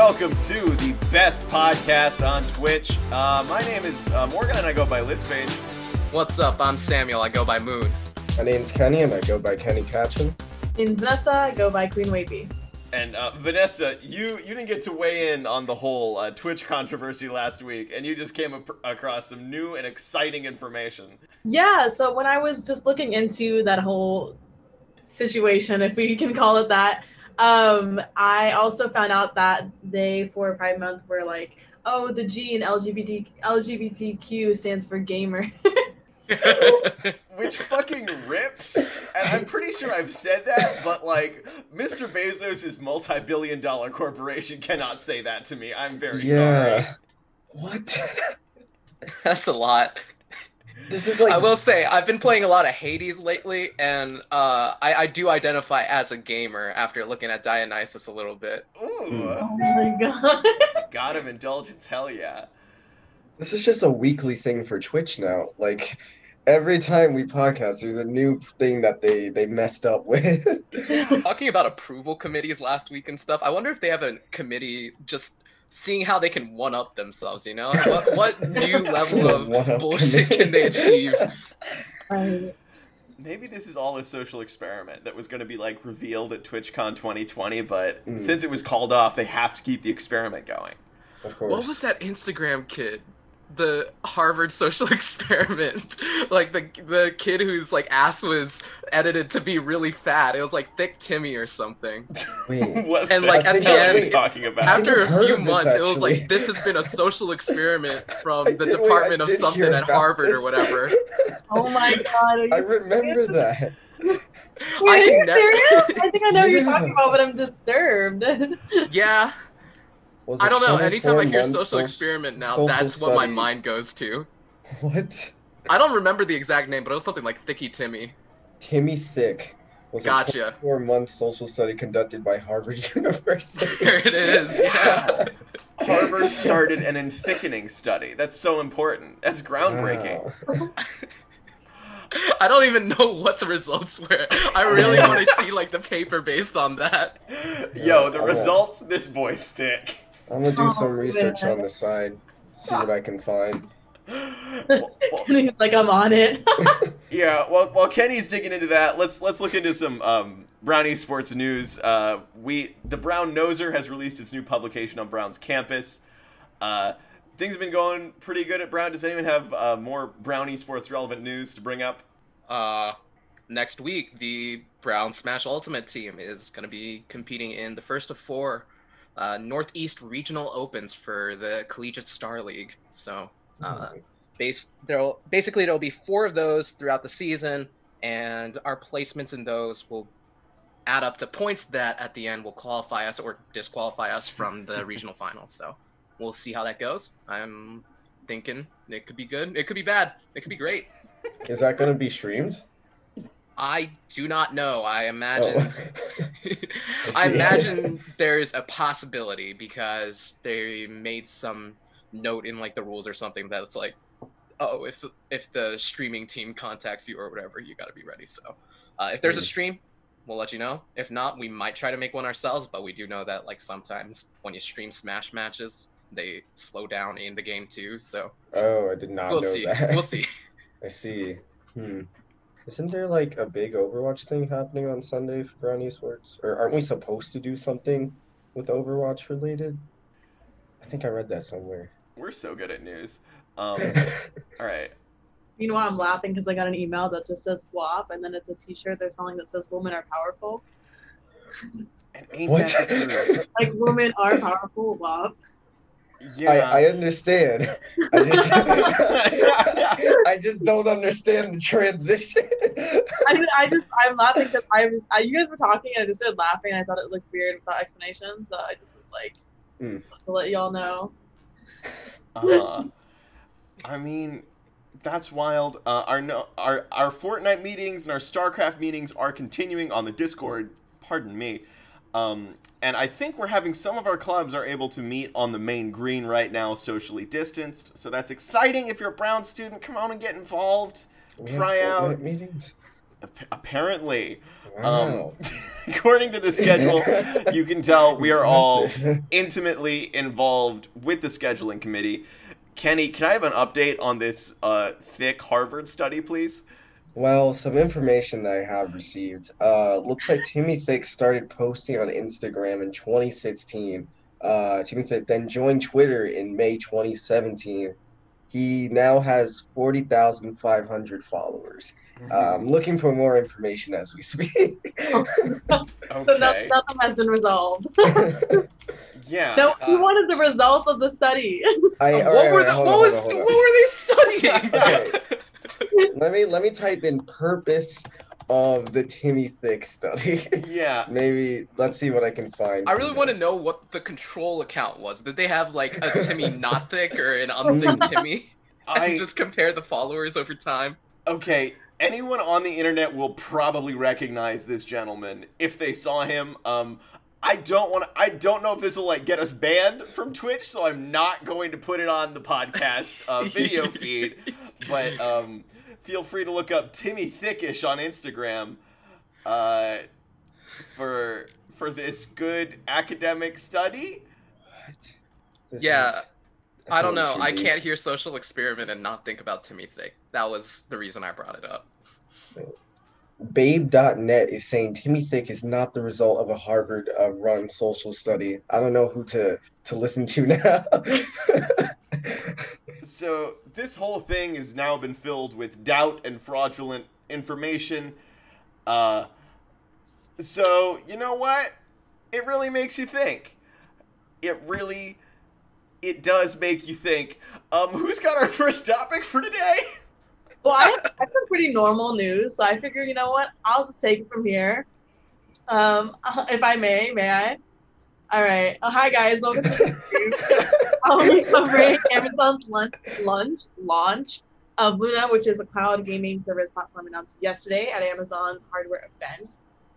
welcome to the best podcast on Twitch. Uh, my name is uh, Morgan, and I go by Lispage. What's up? I'm Samuel. I go by Moon. My name's Kenny, and I go by Kenny Catchin. name's Vanessa. I go by Queen Wavy. And uh, Vanessa, you you didn't get to weigh in on the whole uh, Twitch controversy last week, and you just came ap- across some new and exciting information. Yeah, so when I was just looking into that whole situation, if we can call it that, um, I also found out that they for Pride Month were like, oh, the G in LGBT LGBTQ stands for gamer. Which fucking rips. And I'm pretty sure I've said that, but like, Mr. Bezos' multi billion dollar corporation cannot say that to me. I'm very sorry. What? That's a lot. This is like I will say I've been playing a lot of Hades lately, and uh, I, I do identify as a gamer after looking at Dionysus a little bit. Ooh. oh my god. God of indulgence, hell yeah. this is just a weekly thing for Twitch now. Like every time we podcast, there's a new thing that they they messed up with. Talking about approval committees last week and stuff, I wonder if they have a committee just seeing how they can one up themselves. You know, what what new level of One-up bullshit can they achieve? Right. Maybe this is all a social experiment that was going to be like revealed at TwitchCon 2020, but Mm. since it was called off, they have to keep the experiment going. of course. What was that Instagram kid? The Harvard social experiment. like the the kid whose like ass was edited to be really fat. It was like thick Timmy or something. Wait. what And, the like, at the are you end- talking about? After a few of this, months, it was like this has been a social experiment from the did- wait, Department of something at about Harvard or whatever. Oh my god. I remember that. Wait, I are can you ne- serious? I think I know what you're talking about, but I'm disturbed. yeah, Was I don't know. Anytime I hear social experiment now, social that's what my mind goes to. What? I don't remember the exact name, but it was something like Thicky Timmy. Timmy Thick was a Gotcha. 24 month social study conducted by Harvard University. There it is. Yeah. Harvard started an thickening study. That's so important. That's groundbreaking. Wow. I don't even know what the results were. I really want to see like the paper based on that. Yo, the results, this boy's thick. I'm gonna do Oh, some research man. on the side, see what I can find. Well, well, like, I'm on it. Yeah, well, while Kenny's digging into that, let's let's look into some um, Brownie sports news. Uh, we the Brown Noser has released its new publication on Brown's campus. Uh, things have been going pretty good at Brown. Does anyone have uh, more Brownie sports relevant news to bring up? Uh, next week, the Brown Smash Ultimate team is going to be competing in the first of four uh, Northeast Regional Opens for the Collegiate Star League. So, uh, base there'll basically there'll be four of those throughout the season, and our placements in those will add up to points that at the end will qualify us or disqualify us from the regional finals. So, we'll see how that goes. I'm thinking it could be good, it could be bad, it could be great. Is that gonna be streamed? I do not know. I imagine. Oh. I imagine there's a possibility because they made some note in like the rules or something that it's like, oh, if if the streaming team contacts you or whatever, you got to be ready. So, uh, if there's a Hmm. stream, we'll let you know. If not, we might try to make one ourselves. But we do know that like sometimes when you stream Smash matches, they slow down in the game too. So oh, I did not we'll know see. that. We'll see. I see. Hmm. Isn't there like a big Overwatch thing happening on Sunday for Brownie Sports? Or aren't we supposed to do something with Overwatch related? I think I read that somewhere. We're so good at news. Um, all right. Meanwhile, I'm laughing because I got an email that just says WAP, and then it's a T-shirt they're selling that says "Women are powerful." And ain't What? that the? Like women are powerful. WAP. Yeah. I, I understand. I just I just don't understand the transition. I, I just I'm laughing because I was I, you guys were talking and I just started laughing. and I thought it looked weird without explanation, so I just was like, Hmm. just wanted to let y'all know. Uh, I mean, that's wild. Uh, our no, our our Fortnite meetings and our StarCraft meetings are continuing on the Discord. Pardon me. Um, and I think we're having some of our clubs are able to meet on the main green right now, socially distanced. So that's exciting. If you're a Brown student, come on and get involved. We Try out. Meetings. Ap- apparently, Wow. um, according to the schedule, you can tell we are all intimately involved with the scheduling committee. Kenny, can I have an update on this uh, thick Harvard study, please? Well, some information that I have received. Uh, looks like Timmy Thick started posting on Instagram in 2016. Uh, Timmy Thick then joined Twitter in May 2017. He now has 40,500 followers. Uh, I'm looking for more information as we speak. okay. So no, okay. nothing has been resolved. Yeah. no, we Uh, wanted the result of the study. I, Uh, what right, were the, hold what on, was hold on, hold what were they studying? Okay. Let me let me type in purpose of the Timmy Thick study. Yeah. Maybe let's see what I can find. I really want to know what the control account was. Did they have like a Timmy not thick or an unthick Timmy? And I just compare the followers over time. okay. Anyone on the internet will probably recognize this gentleman if they saw him. Um, I don't want. to I don't know if this will like get us banned from Twitch, so I'm not going to put it on the podcast uh, video feed. But um, feel free to look up Timmy Thickish on Instagram uh, for for this good academic study. What? This Yeah, I don't know. I can't hear social experiment and not think about Timmy Thick. That was the reason I brought it up. Babe.net is saying Timmy Thick is not the result of a Harvard uh, run social study. I don't know who to to listen to now. So this whole thing has now been filled with doubt and fraudulent information. Uh, so you know what? It really makes you think. It really, it does make you think. Um, who's got our first topic for today? well, I have, I have some pretty normal news, so I figure, you know what? I'll just take it from here. Um, if I may, may I? All right. Oh, hi guys. Welcome to the I'll be covering Amazon's launch, launch, launch of Luna, which is a cloud gaming service platform announced yesterday at Amazon's hardware event.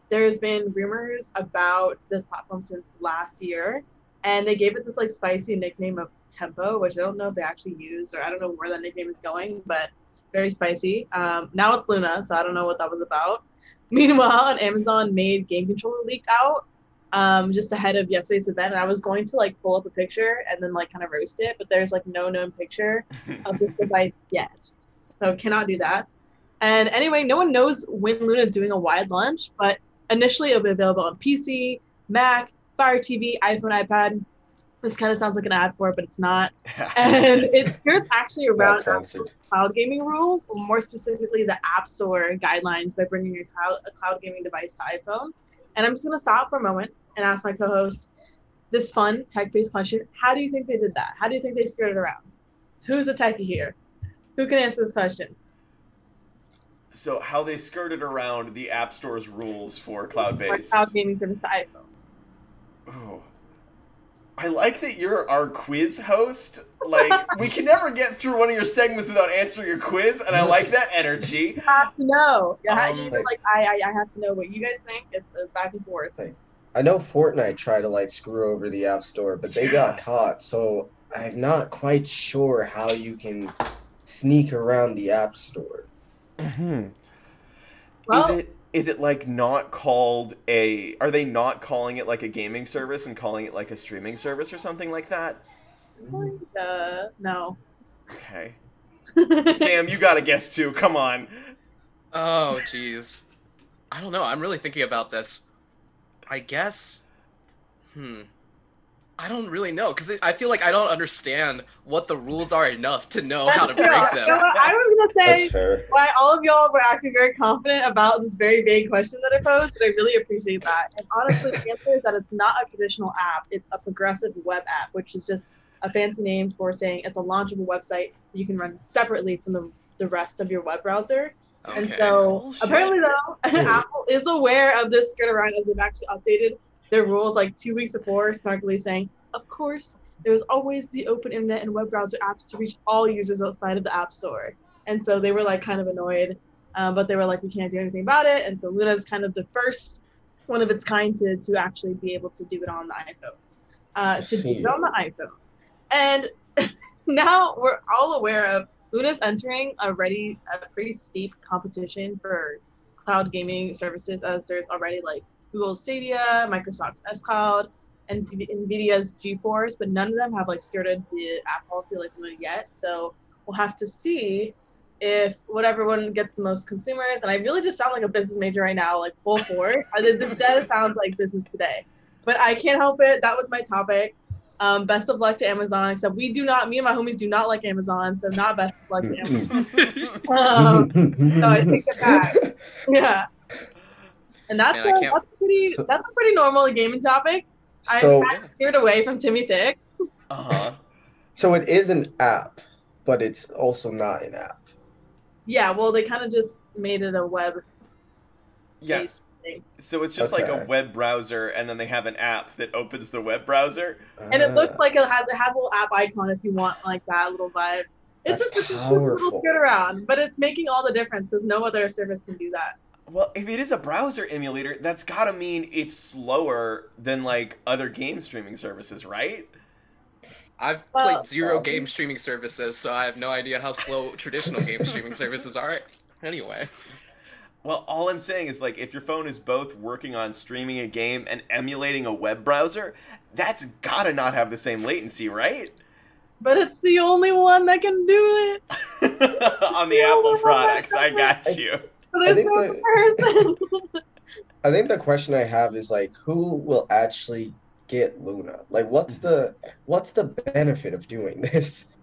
There's been rumors about this platform since last year, and they gave it this like spicy nickname of Tempo, which I don't know if they actually used, or I don't know where that nickname is going, but very spicy. Um, now it's Luna, so I don't know what that was about. Meanwhile, an Amazon made game controller leaked out um, just ahead of yesterday's event, and I was going to like pull up a picture and then like kind of roast it, but there's like no known picture of this device yet, so cannot do that. And anyway, no one knows when Luna is doing a wide launch, but initially it'll be available on PC, Mac, Fire TV, iPhone, iPad. This kind of sounds like an ad for it, but it's not. And it's here's actually around cloud gaming rules, or more specifically, the App Store guidelines by bringing a cloud, a cloud gaming device to iPhone. And I'm just going to stop for a moment and ask my co host this fun tech based question How do you think they did that? How do you think they skirted around? Who's the techie here? Who can answer this question? so how they skirted around the App Store's rules for For cloud-based? cloud gaming service to iPhone. Ooh. I like that you're our quiz host. Like we can never get through one of your segments without answering your quiz, and I like that energy. You have to know. You ha- Um, you- like, I, I, I have to know what you guys think. It's a back and forth. I know Fortnite tried to like screw over the App Store, but they got caught. So I'm not quite sure how you can sneak around the App Store. Mm-hmm. Well, is it is it like not called a? Are they not calling it like a gaming service and calling it like a streaming service or something like that? uh, no. Okay, Sam, you got to guess too. Come on. Oh, jeez. I don't know. I'm really thinking about this. I guess. Hmm. I don't really know because I feel like I don't understand what the rules are enough to know how to break them. you? I was gonna say That's why all of y'all were acting very confident about this very vague question that I posed, but I really appreciate that. And honestly, the answer is that it's not a traditional app; it's a progressive web app, which is just a fancy name for saying it's a launchable website you can run separately from the, the rest of your web browser. Okay. And so Bullshit. apparently, though, hmm. Apple is aware of this skirt around as they've actually updated their rules like two weeks before, snarkily saying, "Of course, there was always the open internet and web browser apps to reach all users outside of the App Store." And so they were like kind of annoyed, um, but they were like, "We can't do anything about it." And so Luna is kind of the first one of its kind to to actually be able to do it on the iPhone, uh, to do it on the iPhone. And now we're all aware of Luna's entering already a pretty steep competition for cloud gaming services as there's already like Google Stadia, Microsoft's xCloud, and Nvidia's GeForce, but none of them have like skirted the app policy like Luna yet. So we'll have to see if whatever one gets the most consumers. And I really just sound like a business major right now, like full force. I did this does sound like business today, but I can't help it. That was my topic. Um, best of luck to Amazon. Except we do not, me and my homies do not like Amazon, so not best of luck to Amazon. um, so I take it back. Yeah. And that's, Man, I a, can't- that's a pretty So- that's a pretty normal gaming topic. So I'm kind of scared away from Timmy Thick. Uh-huh. so it is an app, but it's also not an app. Yeah, well, they kind of just made it a web Yeah. thing, So it's just like a web browser, and then they have an app that opens the web browser. and it looks Ah. like it has it has a little app icon if you want like that little vibe. It's That's just it's just a little powerful. get around, but it's making all the difference because no other service can do that. Well, if it is a browser emulator, that's gotta mean it's slower than like other game streaming services, right? I've Well- played zero Probably. game streaming services, so I have no idea how slow traditional game streaming services are. Anyway, Well, all I'm saying is like if your phone is both working on streaming a game and emulating a web browser, that's gotta not have the same latency, right? But it's the only one that can do it. on the Apple products, I got you. So there's think no the- comparison. I think the question I have is like, who will actually get Luna? Like, what's the what's the benefit of doing this?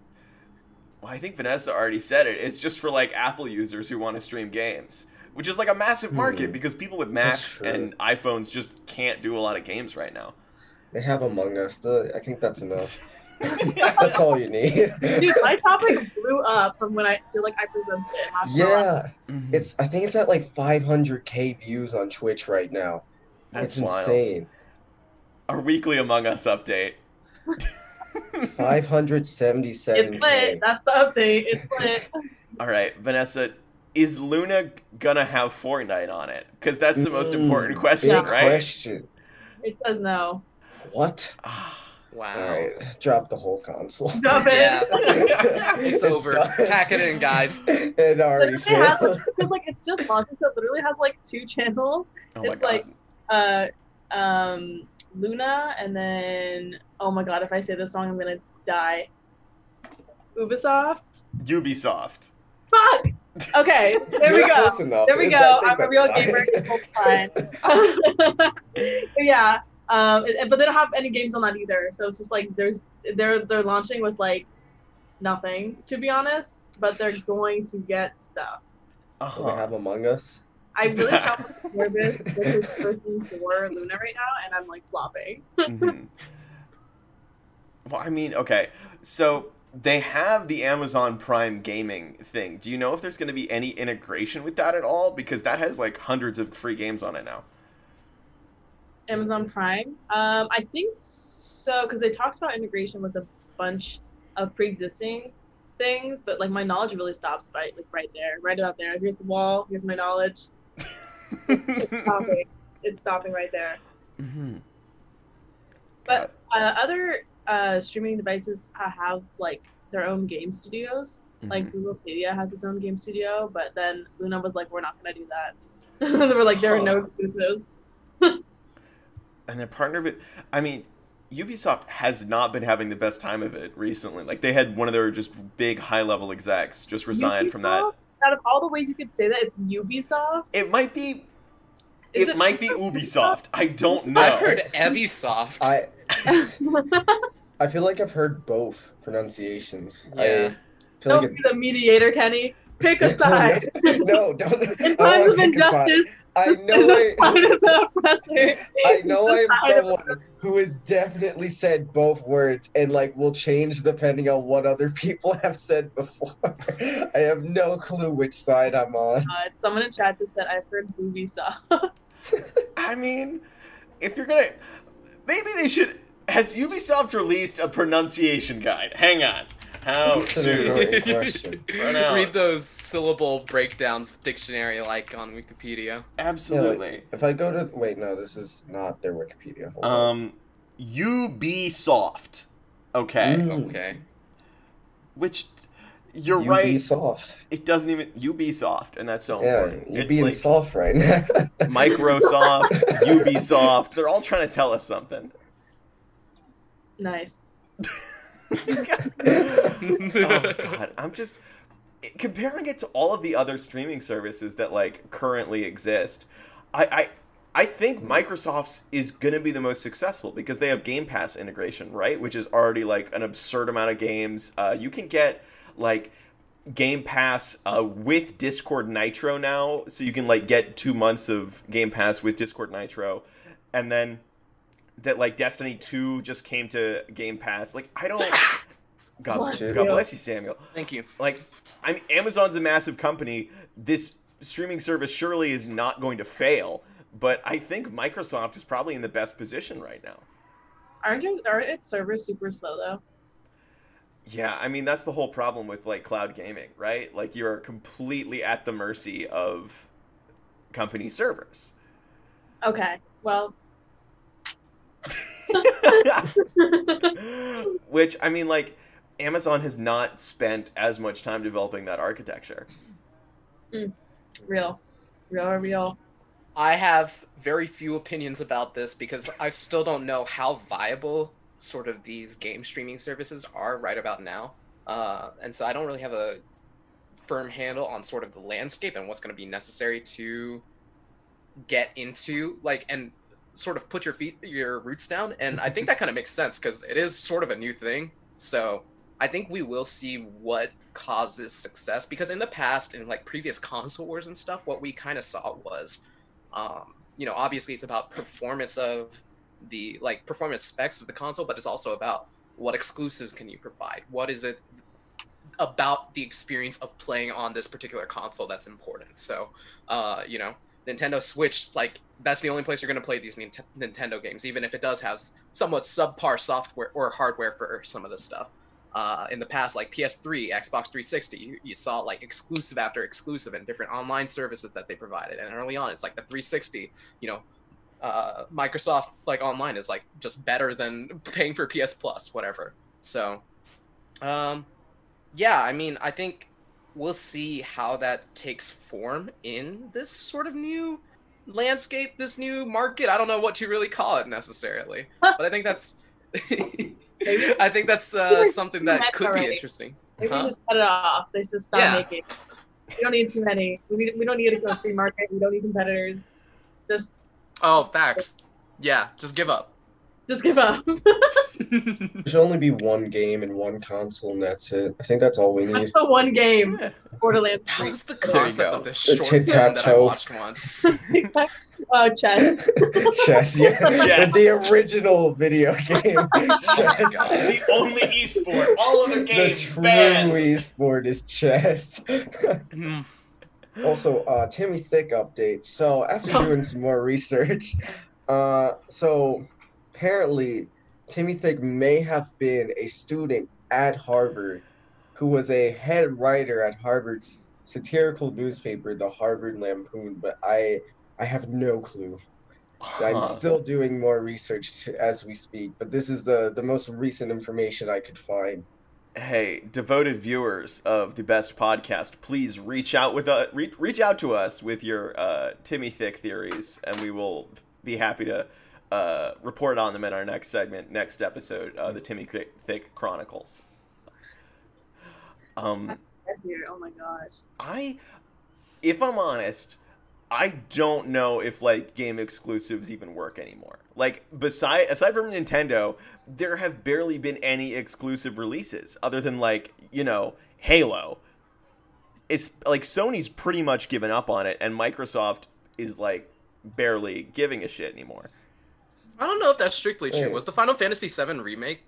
Well, I think Vanessa already said it. It's just for like Apple users who want to stream games, which is like a massive market Hmm. because people with Macs and iPhones just can't do a lot of games right now. They have Among Us. The, I think that's enough. That's all you need. Dude, my topic blew up from when I feel like I presented it. last month. yeah, Mhm. it's. I think it's at like 500k views on Twitch right now. That's it's wild. insane. Our weekly Among Us update. 577k. It's lit. That's the update. It's lit. All right, Vanessa, is Luna gonna have Fortnite on it? Because that's the most important question, Big right? question. It says no. What? Wow. All right, drop the whole console. Drop it. Yeah, it's It's over. done. Pack it in, guys. It already Literally has, failed. like it's just launched, so it literally has like two channels. oh It's like- Uh, um, Luna, and then oh my god, if I say this song, I'm gonna die. Ubisoft. Ubisoft. Fuck. Okay, there we You're go. There we go. I think I'm a real fine. gamer. It's fine. Yeah. Um, but they don't have any games on that either. So it's just like there's they're they're launching with like nothing to be honest, but they're going to get stuff. They Uh-huh. have Among Us. I really sound nervous with this person for Luna right now, and I'm like flopping. Mhm. Well, I mean, okay. So they have the Amazon Prime gaming thing. Do you know if there's going to be any integration with that at all? Because that has like hundreds of free games on it now. Amazon Prime. Um, I think so because they talked about integration with a bunch of pre-existing things, but like my knowledge really stops by like right there, right about there. Here's the wall. Here's my knowledge. It's stopping. it's stopping right there. Mhm. But uh, other uh, streaming devices have like their own game studios. Like Mhm. Google Stadia has its own game studio, but then Luna was like, "We're not gonna do that." they were like, "There are no exclusives." and they're partnered with i mean ubisoft has not been having the best time of it recently like they had one of their just big high level execs just resign from that Out of all the ways you could say that, it's Ubisoft. it might be Is it, might be ubisoft i don't know I've heard Evisoft. I I feel like I've heard both pronunciations. Yeah. I feel Don't like be the mediator, Kenny. Pick a side. no, don't. In times oh, of wanna pick a side. injustice, I know I, side of the oppressor. I know I am It's the side of the- someone who has definitely said both words and like will change depending on what other people have said before. I have no clue which side I'm on. Uh, someone in chat just said, "I've heard Ubisoft." i mean if you're gonna maybe they should has ubisoft released a pronunciation guide hang on how That's an to annoying question. Pronounce. Read those syllable breakdowns dictionary like on Wikipedia. absolutely If I go to wait, no, this is not their Wikipedia. Hold on. um ubisoft okay Mm. Okay. which You're right. Ubisoft. It doesn't even Ubisoft, and that's so Yeah, important. you're It's being like soft right now. Microsoft, Ubisoft. They're all trying to tell us something. Nice. oh god, I'm just comparing it to all of the other streaming services that like currently exist. I I, I think Microsoft's is going to be the most successful because they have Game Pass integration, right? Which is already like an absurd amount of games. Uh, you can get like Game Pass uh, with Discord Nitro now, so you can like get two months of Game Pass with Discord Nitro, and then that like Destiny Two just came to Game Pass. Like I don't. God, Bless God you. bless you, Samuel. Thank you. Like, I mean, Amazon's a massive company. This streaming service surely is not going to fail. But I think Microsoft is probably in the best position right now. Aren't your, aren't its servers super slow though? Yeah, I mean that's the whole problem with like cloud gaming, right? Like you're completely at the mercy of company servers. Okay. Well. Which I mean like Amazon has not spent as much time developing that architecture. real. Real real. I have very few opinions about this because I still don't know how viable sort of these game streaming services are right about now. Uh, and so I don't really have a firm handle on sort of the landscape and what's going to be necessary to get into like and sort of put your feet your roots down and i think that kind of makes sense because it is sort of a new thing. So i think we will see what causes success because in the past in like previous console wars and stuff what we kind of saw was um, you know obviously it's about performance of the like performance specs of the console but it's also about what exclusives can you provide? What is it about the experience of playing on this particular console that's important? So uh, you know nintendo switch like that's the only place you're going to play these Nint- nintendo games even if it does have somewhat subpar software or hardware for some of this stuff uh, in the past, like PS3, Xbox 360, you, you saw like exclusive after exclusive and different online services that they provided. And early on, it's like the 360, you know, uh, Microsoft like online is like just better than paying for PS Plus, whatever. So, um, yeah, I mean, I think we'll see how that takes form in this sort of new landscape, this new market. I don't know what you really call it necessarily, but I think that's. I think that's uh, something that could be interesting. They Huh? just cut it off. They should stop Yeah. making. We don't need too many. We, need, we don't need to a free market. We don't need competitors. Just Oh, facts. Yeah, just give up. just give up. There should only be one game and one console, and that's it. I think that's all we need. That's the one game. Borderlands That 3. was the concept of this The short film that I watched once. oh, chess. Chess, yeah. Chess. The original video game. Chess. God. the only esport. All other The games The true banned. esport is chess. Mm. Also, uh, Timmy Thick update. So after doing some more research, uh, so apparently Timmy Thick may have been a student at Harvard who was a head writer at Harvard's satirical newspaper, the Harvard Lampoon. But I, I have no clue. I'm still doing more research to, as we speak, but this is the the most recent information I could find. hey, devoted viewers of the best podcast, please reach out with uh, re- reach out to us with your uh, Timmy Thick theories, and we will be happy to uh, report on them in our next segment, next episode, uh, the Timmy Thick- Thick Chronicles. Um, Oh my gosh. I, if I'm honest, I don't know if like game exclusives even work anymore. Like beside aside from Nintendo, there have barely been any exclusive releases other than like, you know, Halo. It's like Sony's pretty much given up on it and Microsoft is like barely giving a shit anymore. I don't know if that's strictly true. Hey. Was the Final Fantasy VII remake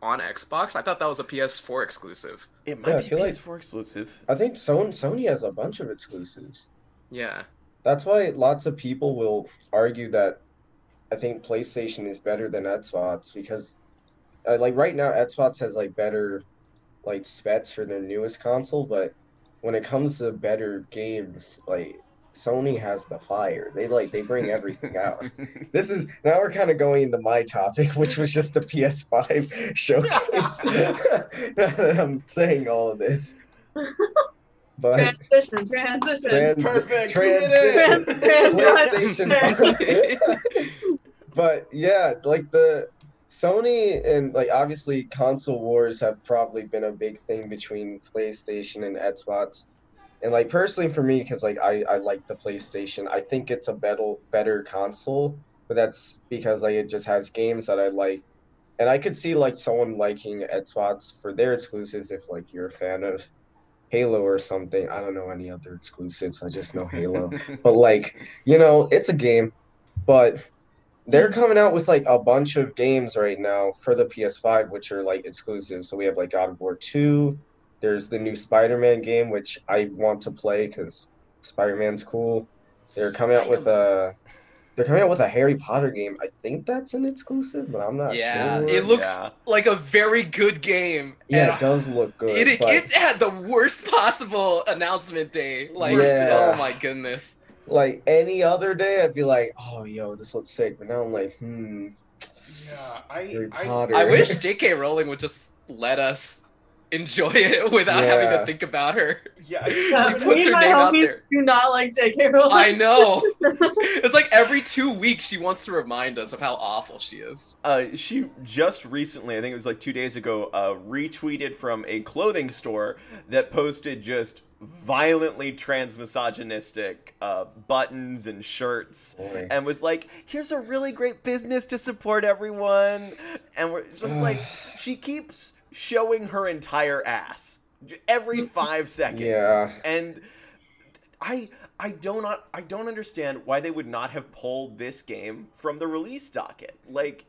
on Xbox? I thought that was a PS4 exclusive. It might Yeah, I be feel like- PS4 exclusive. I think Sony Sony has a bunch of exclusives. Yeah. That's why lots of people will argue that I think PlayStation is better than Xbox because, uh, like right now, Xbox has like better, like specs for their newest console, but when it comes to better games, like Sony has the fire. They like they bring everything out. This is now we're kind of going into my topic, which was just the PS5 showcase. now that I'm saying all of this, but Transition, transition. trans- Perfect, we transition, did Trans- trans- PlayStation. but yeah, like the Sony and like obviously console wars have probably been a big thing between PlayStation and Xbox. And like personally for me, because like I, I like the PlayStation, I think it's a better better console. But that's because like it just has games that I like. And I could see like someone liking Xbox for their exclusives if like you're a fan of Halo or something. I don't know any other exclusives. I just know Halo. but like, you know, it's a game. But they're coming out with like a bunch of games right now for the PS5, which are like exclusive. So we have like God of War 2. There's the new Spider-Man game, which I want to play because Spider-Man's cool. They're coming out with a they're coming out with a Harry Potter game. I think that's an exclusive, but I'm not yeah, sure. it looks Yeah. like a very good game. yeah, and it does look good. It, it, but- it had the worst possible announcement day. Like, Yeah. oh my goodness. like any other day, I'd be like, "Oh, yo, this looks sick." But now I'm like, "Hmm, yeah, I, Harry I, Potter." I wish J.K. Rowling would just let us enjoy it without having to think about her. yeah, Yeah, She puts her name out homies there. Do not like J.K. Rowling. I know. It's like every two weeks she wants to remind us of how awful she is. Uh, she just recently, I think it was like two days ago, uh, retweeted from a clothing store that posted just violently transmisogynistic uh, buttons and shirts. Boy. And was like, here's a really great business to support everyone. And we're just like, she keeps showing her entire ass every five seconds. Yeah. And I I do not I don't understand why they would not have pulled this game from the release docket. Like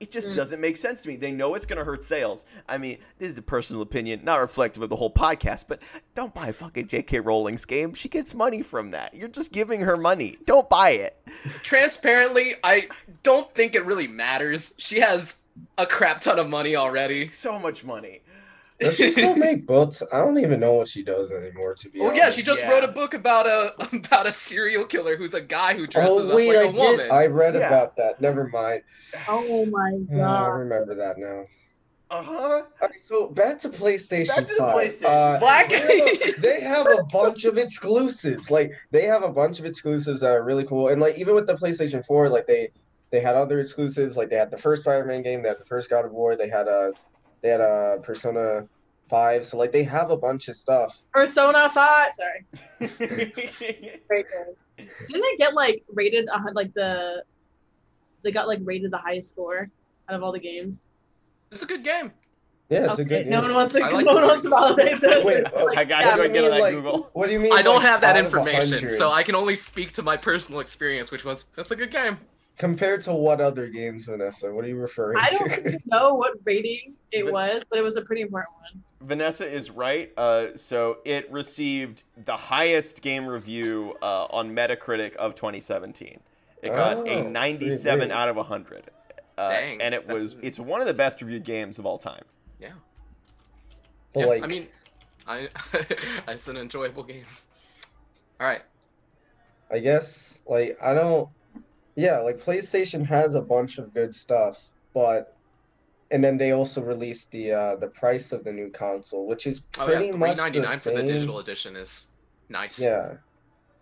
it just Mm. doesn't make sense to me. They know it's going to hurt sales. I mean, this is a personal opinion, not reflective of the whole podcast, but don't buy fucking J.K. Rowling's game. She gets money from that. You're just giving her money. Don't buy it. Transparently, I don't think it really matters. She has a crap ton of money already. So much money. Does she still make books? I don't even know what she does anymore. To be Oh honest. yeah, she just Yeah. wrote a book about a about a serial killer who's a guy who dresses Oh wait, up like a did. woman. I read Yeah. about that. Never mind. Oh my Yeah, I remember that now. Uh huh. Alright, so back to PlayStation. Back to the PlayStation. Uh, Black- they have a- they have a bunch of exclusives. Like they have a bunch of exclusives that are really cool. And like even with the PlayStation 4, like they they had other exclusives. Like they had the first Spider-Man game, they had the first God of War, they had a they had a Persona 5. So like they have a bunch of stuff. Persona 5. Sorry. Great. Didn't it get like rated uh, like the they got like rated the highest score out of all the games? It's a good game. Yeah, it's okay. a good game. No one wants to I like no one wants to validate this. Wait, It's uh, like, I got yeah, you. I do get you it mean, on like- Google. What do you mean? I don't like, have that information, so I can only speak to my personal experience, which was that's a good game. Compared to what other games, Vanessa? What are you referring I to? I don't really know what rating it But- was, but it was a pretty important one. Vanessa is right. Uh, so it received the highest game review uh, on Metacritic of 2017. It got Oh, a 97 great. out of 100. Uh, Dang, and it that's- was it's one of the best reviewed games of all time. Yeah. But yeah, like, I mean, I it's an enjoyable game. All right. I guess like I don't yeah, like PlayStation has a bunch of good stuff, but and then they also released the uh the price of the new console, which is Oh pretty yeah, three much ninety the nine for the digital edition is nice. Yeah.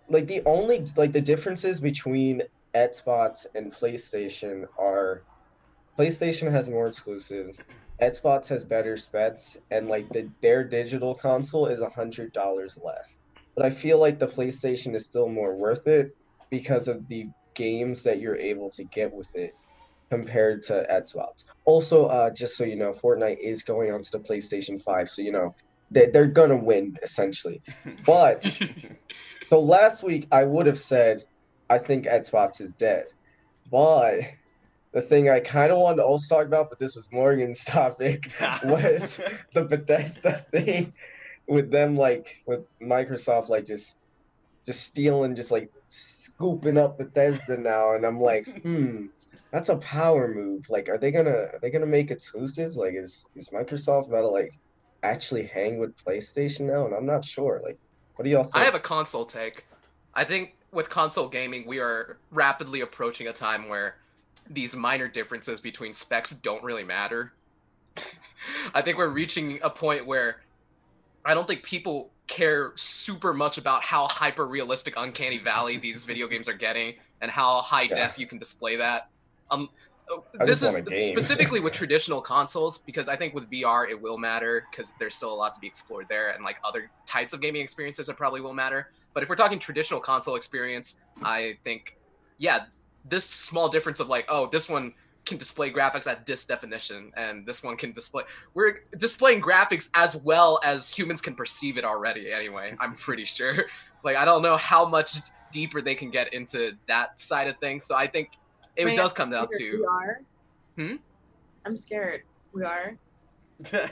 Like the only like the differences between Xbox and PlayStation are PlayStation has more exclusives, Xbox has better specs, and like the their digital console is a hundred dollars less. But I feel like the PlayStation is still more worth it because of the games that you're able to get with it compared to Xbox. Also, uh, just so you know, Fortnite is going onto the PlayStation 5, so you know they they're gonna win essentially. But so last week I would have said I think Xbox is dead. But the thing I kind of wanted to also talk about, but this was Morgan's topic, was the Bethesda thing with them like with Microsoft like just just stealing just like scooping up Bethesda now and I'm like, hmm, that's a power move. Like are they gonna are they gonna make exclusives? Like is is Microsoft about to like actually hang with PlayStation now? And I'm not sure. Like what do y'all think? I have a console take. I think with console gaming, we are rapidly approaching a time where these minor differences between specs don't really matter. I think we're reaching a point where I don't think people care super much about how hyper realistic uncanny valley these video games are getting and how high Yeah. def you can display that. Um I this is want a game. specifically with traditional consoles because I think with VR it will matter because there's still a lot to be explored there and like other types of gaming experiences it probably will matter. But if we're talking traditional console experience, I think yeah, this small difference of like, oh, this one can display graphics at this definition and this one can display we're displaying graphics as well as humans can perceive it already anyway i'm pretty sure like i don't know how much deeper they can get into that side of things so i think it Wait, does come down We to are. Hmm? I'm scared. We are. yeah.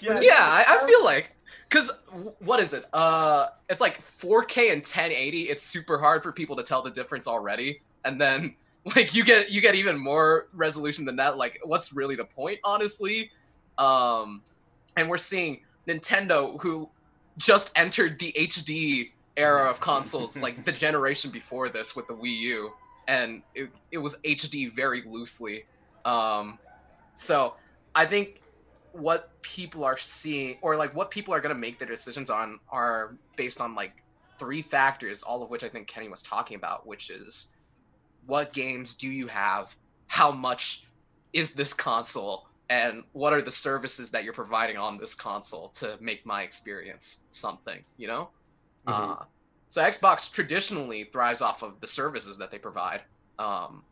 yeah I, I feel like because what is it uh it's like 4k and 1080 it's super hard for people to tell the difference already and then like you get you get even more resolution than that. Like what's really the point honestly? Um and we're seeing nintendo who just entered the hd era of consoles like the generation before this with the wii u. And it, it was hd very loosely. Um so i think what people are seeing or like what people are going to make their decisions on are based on like three factors all of which i think kenny was talking about which is what games do you have? How much is this console? And what are the services that you're providing on this console to make my experience something you know? Mhm. uh, so xbox traditionally thrives off of the services that they provide. Um,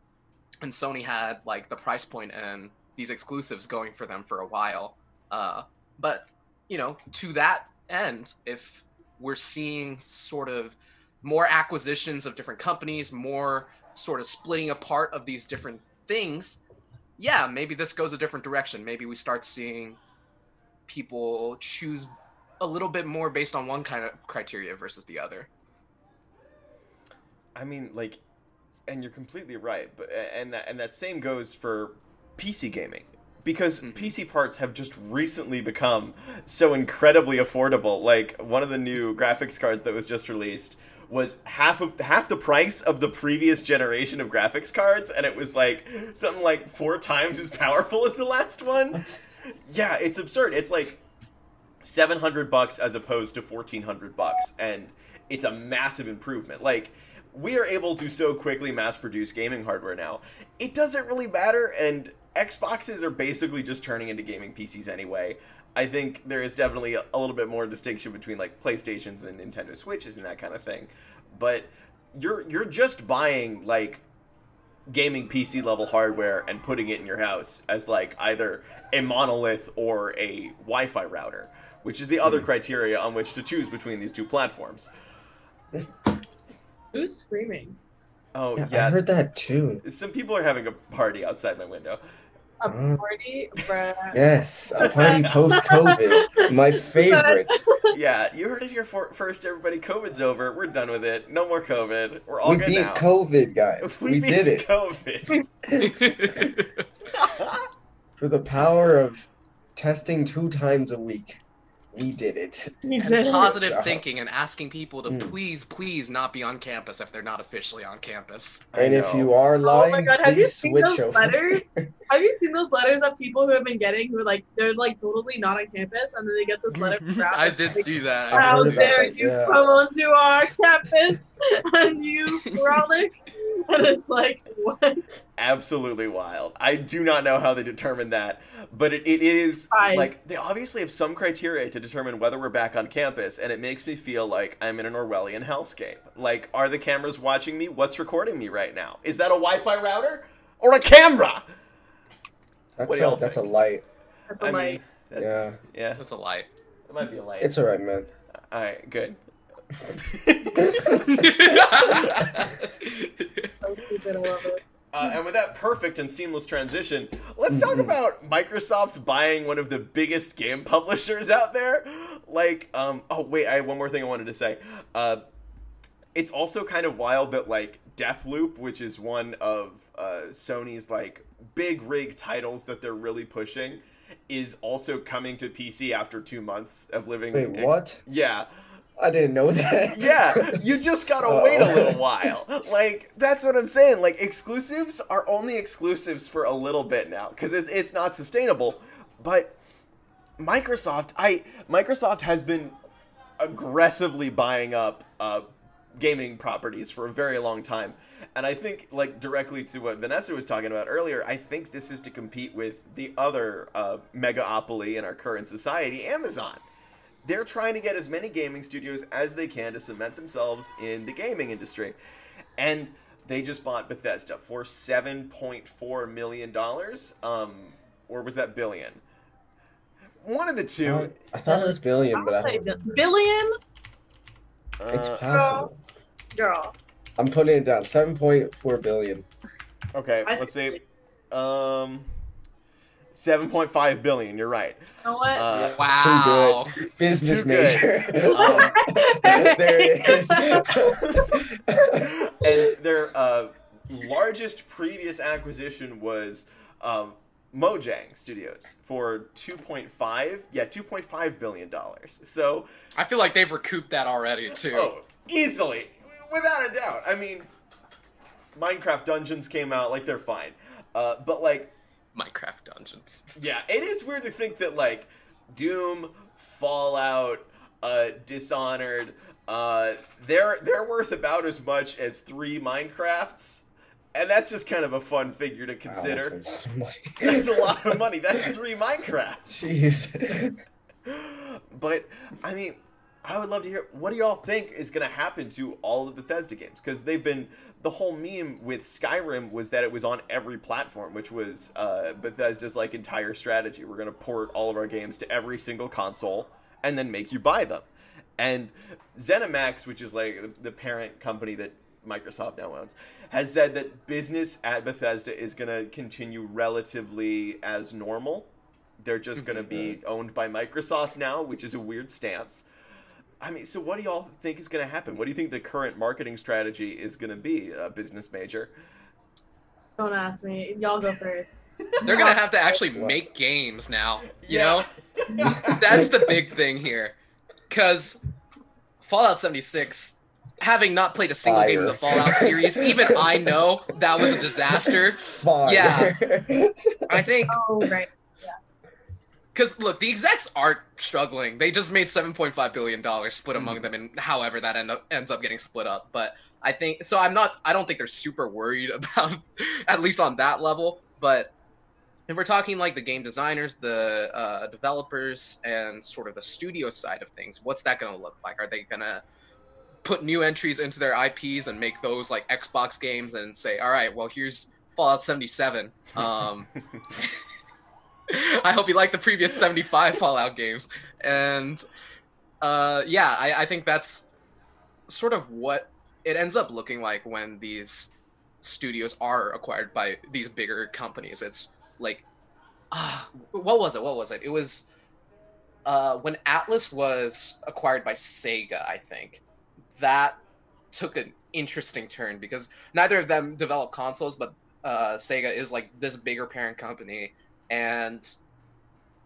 and sony had like the price point and these exclusives going for them for a while. Uh, but you know to that end if we're seeing sort of more acquisitions of different companies more sort of splitting apart of these different things yeah maybe this goes a different direction maybe we start seeing people choose a little bit more based on one kind of criteria versus the other I mean, like, and you're completely right, but and that and that same goes for PC gaming because Mhm. PC parts have just recently become so incredibly affordable. Like one of the new graphics cards that was just released was half of half the price of the previous generation of graphics cards, and it was like something like four times as powerful as the last one. What? Yeah, it's absurd. It's like 700 bucks as opposed to 1400 bucks and it's a massive improvement. Like we are able to so quickly mass produce gaming hardware now. It doesn't really matter and Xboxes are basically just turning into gaming PCs anyway. I think there is definitely a, a little bit more distinction between like PlayStations and Nintendo Switches and that kind of thing. But you're you're just buying like gaming PC level hardware and putting it in your house as like either a monolith or a Wi-Fi router, which is the other hmm. criteria on which to choose between these two platforms. Who's screaming? Oh Yeah, yeah, I heard that too. some people are having a party outside my window. A Mm. party, bruh. Yes, a party post COVID. My favorite. Yeah, you heard it here for, first, everybody. COVID's over. We're done with it. No more COVID. We're all We good beat now. COVID, guys. We, beat did it. COVID. For the power of testing two times a week. We did it. You and did it. positive job. thinking and asking people to Mm. please please not be on campus if they're not officially on campus And if you are lying, Oh my god, have you seen switch those over. letters? Have you seen those letters that people who have been getting who are like they're like totally not on campus and then they get this letter from Ralph i did like, see that How dare that, you yeah. come onto our campus and you frolic? And it's like, what? absolutely wild. I do not know how they determined that, but it, it is Fine. like they obviously have some criteria to determine whether we're back on campus, and it makes me feel like I'm in an Orwellian hellscape. Like, are the cameras watching me? What's recording me right now? Is that a Wi-Fi router or a camera? That's What do y'all a, that's a light. That's a I light. mean, that's, Yeah. yeah, that's a light it might be a light. It's alright, man. All right, good. So stupid, I love it. Uh, and with that perfect and seamless transition, let's talk about Microsoft buying one of the biggest game publishers out there. Like, um, oh wait, I have one more thing I wanted to say. Uh, it's also kind of wild that like Deathloop, which is one of uh, Sony's like big rig titles that they're really pushing, is also coming to PC after two months of living. Wait, what? Yeah. I didn't know that. yeah, you just gotta Uh-oh. wait a little while. Like that's what I'm saying. Like exclusives are only exclusives for a little bit now because it's it's not sustainable. But Microsoft, I Microsoft has been aggressively buying up uh, gaming properties for a very long time. And I think, like directly to what Vanessa was talking about earlier, I think this is to compete with the other uh, megaopoly in our current society, Amazon they're trying to get as many gaming studios as they can to cement themselves in the gaming industry. And they just bought Bethesda for $7.4 million. Um, or was that billion? One of the two. Uh, I thought it was billion, but I I'll don't. bi- billion, It's Uh, possible. girl. I'm putting it down. Seven point four billion. okay, I let's see. see. Um, 7.5 billion, you're right. You know what? Uh, Wow. Business Too good. major. Um, there it is. and their uh, largest previous acquisition was um, Mojang Studios for 2.5, yeah, 2.5 billion dollars. So, I feel like they've recouped that already too. oh, easily, without a doubt. I mean, Minecraft Dungeons came out, like they're fine, uh, but like Minecraft Dungeons. yeah, it is weird to think that like Doom, Fallout, uh, Dishonored, uh, they're they're worth about as much as three Minecrafts, and that's just kind of a fun figure to consider. Wow, that's a lot of money. That's a lot of money. That's three Minecrafts. Jeez. But I mean, I would love to hear what do y'all think is going to happen to all of the Bethesda games because they've been the whole meme with Skyrim was that it was on every platform, which was uh, Bethesda's like entire strategy. We're going to port all of our games to every single console and then make you buy them. And ZeniMax, which is like the- the parent company that Microsoft now owns, has said that business at Bethesda is going to continue relatively as normal. They're just going to be owned by Microsoft now, which is a weird stance. I mean, so what do y'all think is going to happen? What do you think the current marketing strategy is going to be, uh, business major? Don't ask me. Y'all go first. They're gonna have to actually make games now. You know, know? that's the big thing here, because Fallout 76. Having not played a single game in the Fallout series, even I know that was a disaster. Fire. Yeah. I think Oh, right. Because look, the execs aren't struggling. They just made seven point five billion dollars split among Mm-hmm. them, and however that end up ends up getting split up. But I think so. I'm not. I don't think they're super worried about, at least on that level. But if we're talking like the game designers, the uh, developers, and sort of the studio side of things, what's that going to look like? Are they going to put new entries into their IPs and make those like Xbox games and say, all right, well here's Fallout 77. Um, I hope you like the previous 75 Fallout games. And uh, yeah, I, I think that's sort of what it ends up looking like when these studios are acquired by these bigger companies. It's like, ah, what was it? What was it? It was uh, when Atlus was acquired by Sega, I think. That took an interesting turn because neither of them develop consoles, but uh, Sega is like this bigger parent company and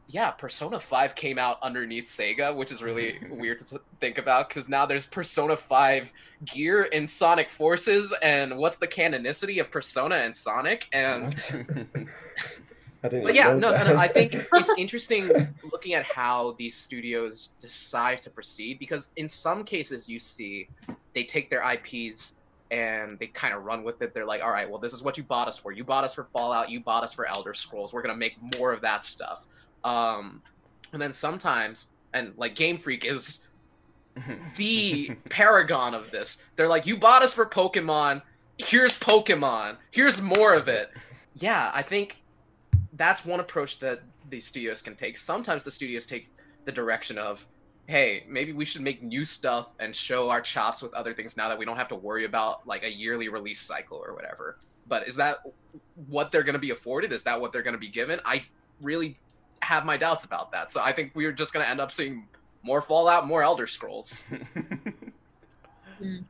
yeah, Persona 5 came out underneath Sega, which is really weird to t- think about because now there's Persona 5 gear in Sonic Forces, and what's the canonicity of Persona and Sonic? And I didn't but yeah, no, no, no. I think it's interesting looking at how these studios decide to proceed because in some cases you see they take their IPs and they kind of run with it. They're like, all right, well, this is what you bought us for. You bought us for Fallout. You bought us for Elder Scrolls. We're gonna make more of that stuff. Um, and then sometimes, and like Game Freak is the paragon of this. They're like, you bought us for Pokemon. Here's Pokemon. Here's more of it. Yeah, I think that's one approach that these studios can take. Sometimes the studios take the direction of, hey, maybe we should make new stuff and show our chops with other things now that we don't have to worry about like a yearly release cycle or whatever. But is that what they're going to be afforded? Is that what they're going to be given? I really have my doubts about that. So I think we're just going to end up seeing more Fallout, more Elder Scrolls. Mm.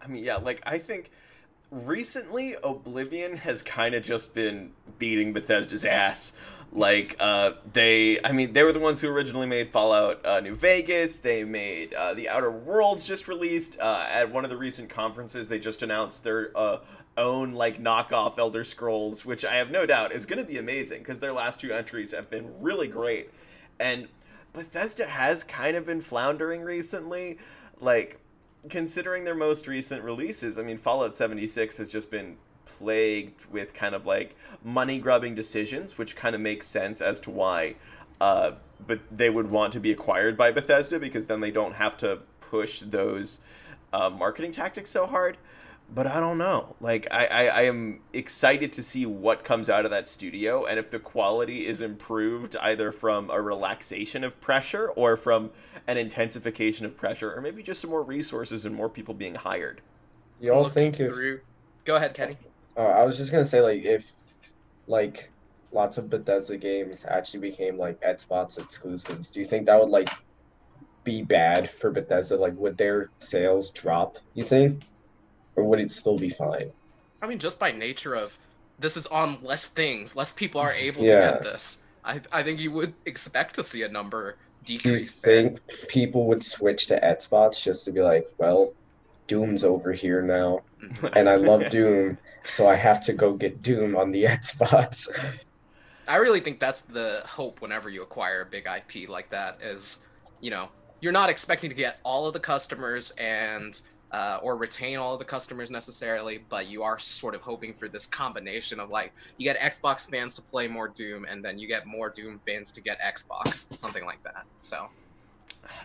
I mean, yeah, like I think recently Obsidian has kind of just been beating Bethesda's ass. Like uh, they, I mean, they were the ones who originally made Fallout uh, New Vegas. They made uh, the Outer Worlds just released uh, at one of the recent conferences. They just announced their uh, own like knockoff Elder Scrolls, which I have no doubt is going to be amazing because their last two entries have been really great. And Bethesda has kind of been floundering recently, like considering their most recent releases. I mean, Fallout 76 has just been plagued with kind of like money grubbing decisions, which kind of makes sense as to why uh, but they would want to be acquired by Bethesda because then they don't have to push those uh, marketing tactics so hard. But I don't know. Like I, I, I am excited to see what comes out of that studio and if the quality is improved either from a relaxation of pressure or from an intensification of pressure or maybe just some more resources and more people being hired. Y'all Looking think if through. Go ahead, Kenny. Uh, I was just gonna say like if like lots of Bethesda games actually became like Xbox exclusives, do you think that would like be bad for Bethesda? Like would their sales drop, you think? Or would it still be fine? I mean, just by nature of this is on less things, less people are able Yeah. to get this. I, I think you would expect to see a number decrease. Do you decrease. there. think people would switch to Xbox just to be like, well, Doom's over here now, Mhm. and I love Doom, so I have to go get Doom on the Xbox. I really think that's the hope whenever you acquire a big IP like that is, you know, you're not expecting to get all of the customers and uh, or retain all of the customers necessarily, but you are sort of hoping for this combination of like you get Xbox fans to play more Doom, and then you get more Doom fans to get Xbox, something like that. So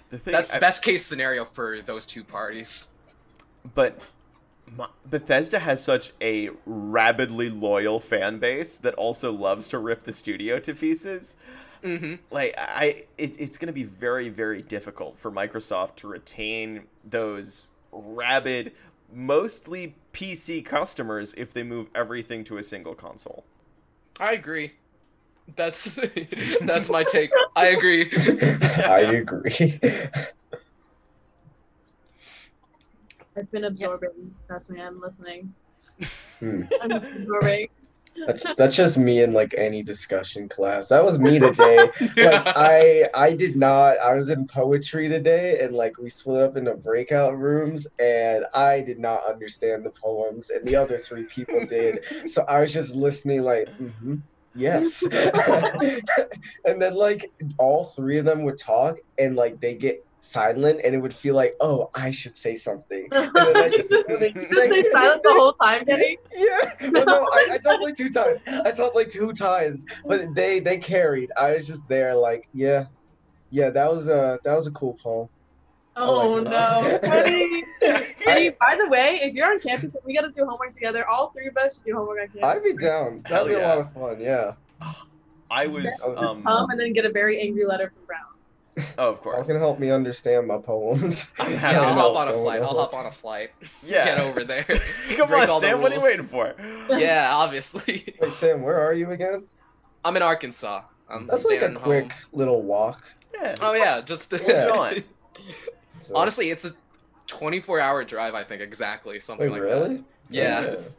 The thing, that's I- best case scenario for those two parties. but my, Bethesda has such a rabidly loyal fan base that also loves to rip the studio to pieces. Mm-hmm. Like I, it, it's going to be very, very difficult for Microsoft to retain those rabid, mostly PC customers if they move everything to a single console. I agree. That's that's my take. I agree. I agree. I've been absorbing. Trust me, I'm listening. Hmm. I'm absorbing. That's that's just me in like any discussion class. That was me today. Like I I did not. I was in poetry today, and like we split up into breakout rooms, and I did not understand the poems, and the other three people did. So I was just listening, like, mm-hmm, yes. and then like all three of them would talk, and like they get silent, and it would feel like, oh, I should say something. And then I just, and they You just stay silent the whole time, Kenny. yeah, well, no, I, I talked like two times. I talked like two times, but they they carried. I was just there, like, yeah, yeah. That was a that was a cool poem. Oh like no. Kenny. Kenny, by the way, if you're on campus and we gotta do homework together, all three of us should do homework on campus. I'd be down. That'd be yeah. a lot of fun. Yeah. I was, Yeah. um, Come and then get a very angry letter from Brown. Oh, of That course, can help me understand my poems. I'm yeah, I'll to hop on a flight. going I'll hop on a flight. Yeah, Get over there. Come on, Sam. What are you waiting for? yeah, obviously. Wait, Sam, where are you again? I'm in Arkansas. I'm That's like a staying quick home. little walk. Yeah. Oh yeah, just Yeah. John. So- honestly, it's a 24 hour drive. I think exactly something wait, like really? that. Yeah. Yes.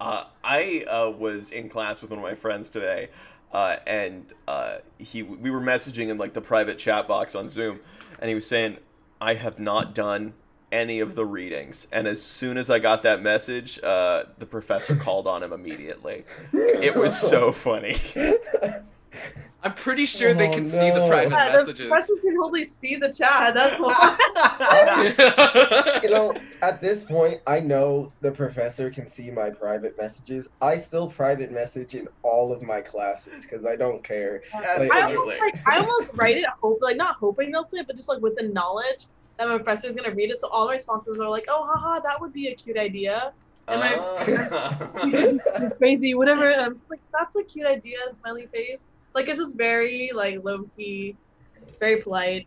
Uh, I uh, was in class with one of my friends today, uh, and uh, he we were messaging in like the private chat box on Zoom, and he was saying, "I have not done any of the readings." And as soon as I got that message, uh, the professor called on him immediately. It was so funny. I'm pretty sure they Oh, can see the private Yeah, the messages. professors can totally see the chat. That's why. you know, at this point, I know the professor can see my private messages. I still private message in all of my classes because I don't care. I almost, like, I almost write it, hope like not hoping they'll see it, but just like with the knowledge that my professor's gonna read it. So all my responses are like, "Oh, haha, that would be a cute idea." Am Uh, Crazy, whatever. And I'm just like, "That's a cute idea." Smiley face. Like it's just very like low key, very polite.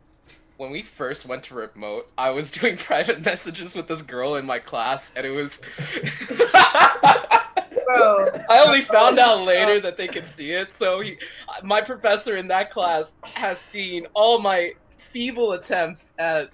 when we first went to remote, I was doing private messages with this girl in my class, and it was. Bro, I only found out later that they could see it. So he, my professor in that class has seen all my feeble attempts at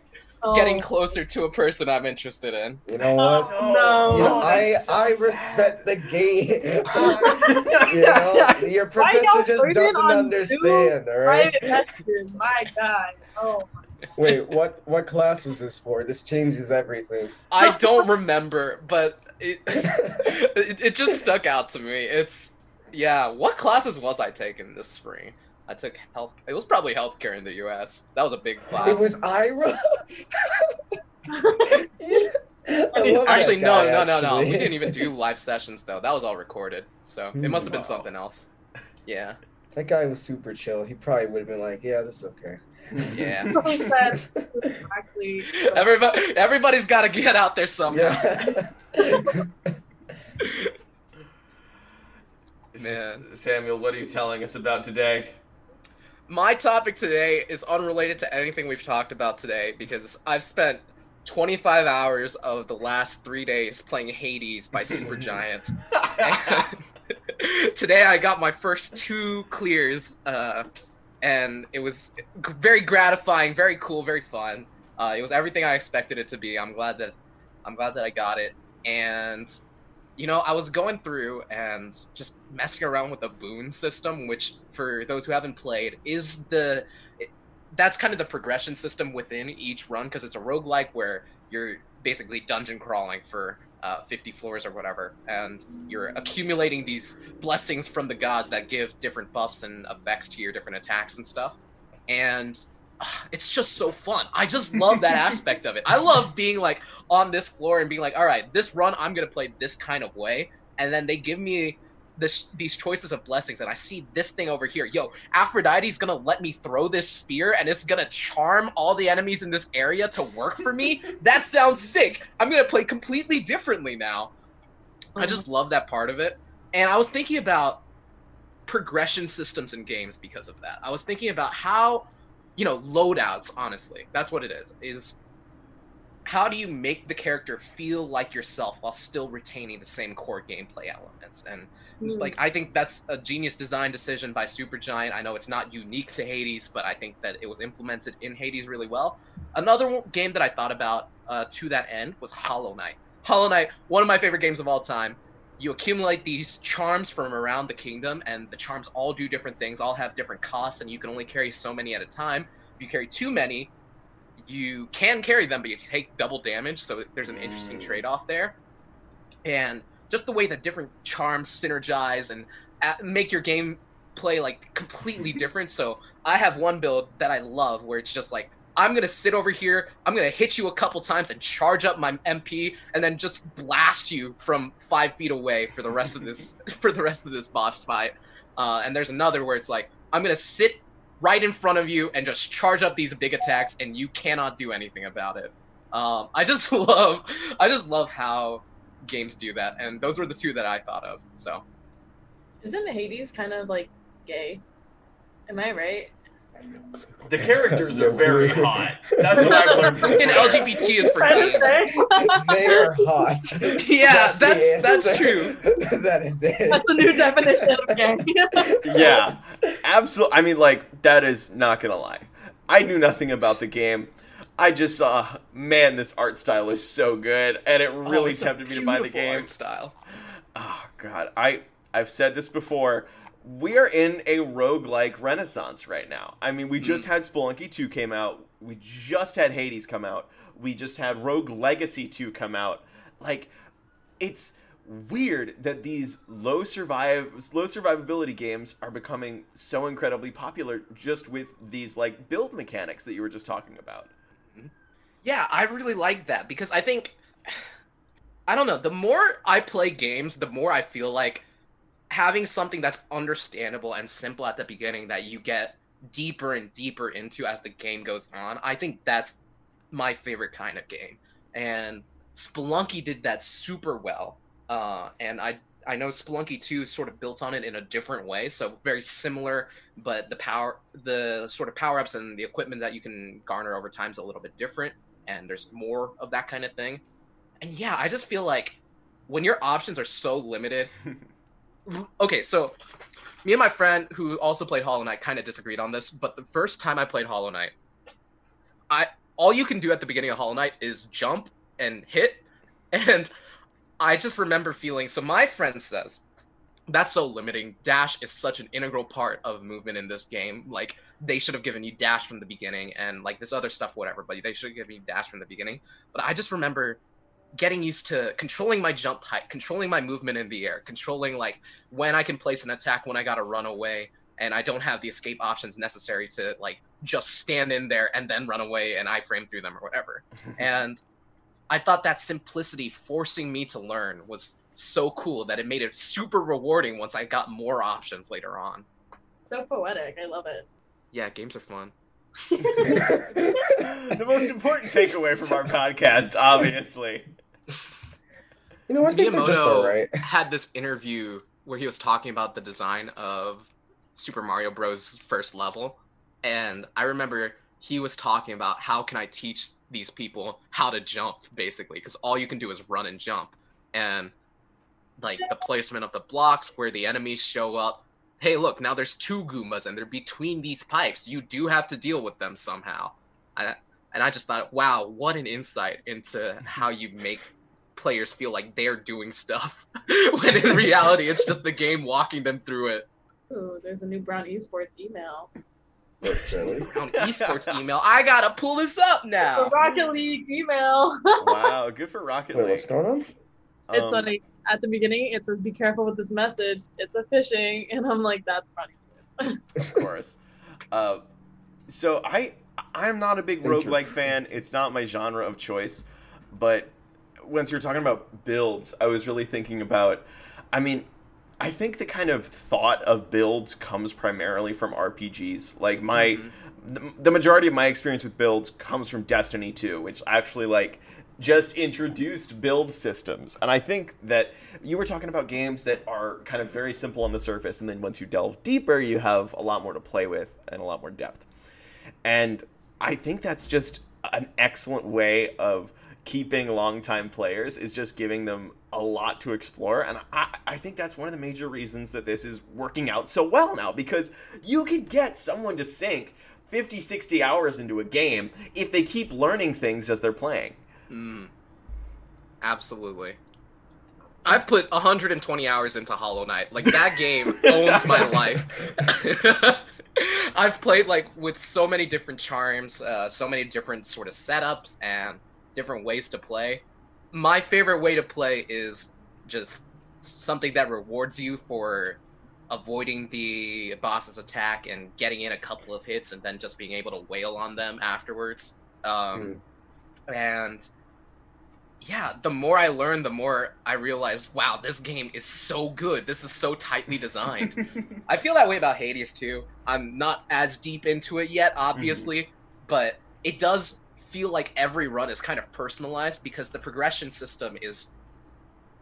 Oh. getting closer to a person I'm interested in. You know what? Oh, so- No. You know, oh, I so I sad. respect the game. you know, your professor just doesn't understand. All right. Private messages. My God. Oh. Wait, what what class was this for? This changes everything. I don't remember, but it, it it just stuck out to me. It's yeah. What classes was I taking this spring? I took health. It was probably healthcare in the U.S. That was a big class. It was Ira. Yeah. I love actually no, guy, no, no, no. actually. We didn't even do live sessions though. That was all recorded, so it must have been Wow. something else. Yeah, That guy was super chill. He probably would have been like, "Yeah, this is okay." yeah. Exactly. Everybody, everybody's got to get out there somehow. Yeah. Man. Samuel, what are you telling us about today? My topic today is unrelated to anything we've talked about today because I've spent 25 hours of the last three days playing Hades by Supergiant. Today I got my first two clears, uh, and it was very gratifying, very cool, very fun. Uh, it was everything I expected it to be. I'm glad that I'm glad that I got it. And you know, I was going through and just messing around with the boon system, which for those who haven't played is the it, that's kind of the progression system within each run because it's a roguelike where you're basically dungeon crawling for uh, 50 floors or whatever, and you're accumulating these blessings from the gods that give different buffs and effects to your different attacks and stuff. And it's just so fun. I just love that aspect of it. I love being like on this floor and being like, all right, this run I'm gonna play this kind of way, and then they give me this these choices of blessings, and I see this thing over here. Yo, Aphrodite's gonna let me throw this spear, and it's gonna charm all the enemies in this area to work for me. that sounds sick. I'm gonna play completely differently now. I just love that part of it, and I was thinking about progression systems in games because of that. I was thinking about how, you know, loadouts. Honestly, that's what it is. Is how do you make the character feel like yourself while still retaining the same core gameplay elements and Mm. like i think that's a genius design decision by supergiant i know it's not unique to hades but i think that it was implemented in hades really well another game that i thought about uh, to that end was hollow knight hollow knight one of my favorite games of all time you accumulate these charms from around the kingdom and the charms all do different things all have different costs and you can only carry so many at a time if you carry too many you can carry them, but you take double damage. So there's an interesting Mm. trade off there. And just the way that different charms synergize and make your game play like completely different. So I have one build that I love where it's just like, I'm gonna sit over here, I'm gonna hit you a couple times and charge up my MP, and then just blast you from five feet away for the rest of this for the rest of this boss fight. Uh, and there's another where it's like, I'm gonna sit right in front of you and just charge up these big attacks and you cannot do anything about it um, i just love i just love how games do that and those were the two that i thought of so Isn't the Hades kind of like gay? Am I right? The characters are very hot. That's what I've learned from fucking lgbt is for gay. to they are hot. Yeah, the that's- that's true. that is it. That's the new definition of gay. yeah, absolutely. I mean, like that is not gonna lie. I knew nothing about the game. I just saw, man, this art style is so good, and it Oh, really it's a tempted me to buy the game. art style Oh god, I I've said this before. We are in a roguelike renaissance right now. I mean, we just mm. had Spelunky 2 came out. We just had Hades come out. We just had Rogue Legacy 2 come out. Like it's weird that these low survive low survivability games are becoming so incredibly popular just with these like build mechanics that you were just talking about. Mm-hmm. Yeah, I really like that because I think I don't know, the more I play games, the more I feel like having something that's understandable and simple at the beginning that you get deeper and deeper into as the game goes on. I think that's my favorite kind of game. And Spelunky did that super well. Uh, and I I know Spelunky 2 sort of built on it in a different way, so very similar, but the power the sort of power-ups and the equipment that you can garner over time is a little bit different and there's more of that kind of thing. And yeah, I just feel like when your options are so limited. okay, so me and my friend who also played Hollow Knight kind of disagreed on this, but the first time I played Hollow Knight, I all you can do at the beginning of Hollow Knight is jump and hit. And I just remember feeling so my friend says that's so limiting. Dash is such an integral part of movement in this game. Like they should have given you dash from the beginning and like this other stuff, whatever, but they should have given you dash from the beginning. But I just remember getting used to controlling my jump height, controlling my movement in the air, controlling like when I can place an attack, when I gotta run away, and I don't have the escape options necessary to like just stand in there and then run away and I frame through them or whatever. and I thought that simplicity forcing me to learn was so cool that it made it super rewarding once I got more options later on. So poetic. I love it. Yeah, games are fun. the most important takeaway from our podcast, obviously. You know, I think they're just all Miyamoto right. had this interview where he was talking about the design of Super Mario Bros. first level, and I remember he was talking about how can I teach these people how to jump, basically, because all you can do is run and jump, and like the placement of the blocks where the enemies show up. Hey, look, now there's two Goombas and they're between these pipes. You do have to deal with them somehow. I, and I just thought, wow, what an insight into how you make players feel like they're doing stuff when in reality it's just the game walking them through it. Ooh, there's a new Brown Esports email. Really? On esports email, I gotta pull this up The now. Rocket League email. Wow, good for Rocket Wait, League. what's going on? it's Um, funny. At the beginning, it says, "Be careful with this message. It's a phishing," and I'm like, "That's Brown Esports." of course. Uh, so I I'm not a big Thank you. roguelike fan. It's not my genre of choice. But once you're talking about builds, I was really thinking about I mean, I think the kind of thought of builds comes primarily from RPGs. Like my Mhm. the, the majority of my experience with builds comes from Destiny 2, which actually like just introduced build systems. And I think that you were talking about games that are kind of very simple on the surface and then once you delve deeper, you have a lot more to play with and a lot more depth. And I think that's just an excellent way of keeping longtime players is just giving them a lot to explore and I, I think that's one of the major reasons that this is working out so well now because you can get someone to sink 50 60 hours into a game if they keep learning things as they're playing Mm. Absolutely. I've put 120 hours into Hollow Knight. Like that game owns my life. I've played like with so many different charms, uh, so many different sort of setups and different ways to play. My favorite way to play is just something that rewards you for avoiding the boss's attack and getting in a couple of hits and then just being able to wail on them afterwards. Um, and yeah, the more I learn, the more I realize, wow, this game is so good. This is so tightly designed. I feel that way about Hades too. I'm not as deep into it yet, obviously, mm-hmm. but it does feel like every run is kind of personalized because the progression system is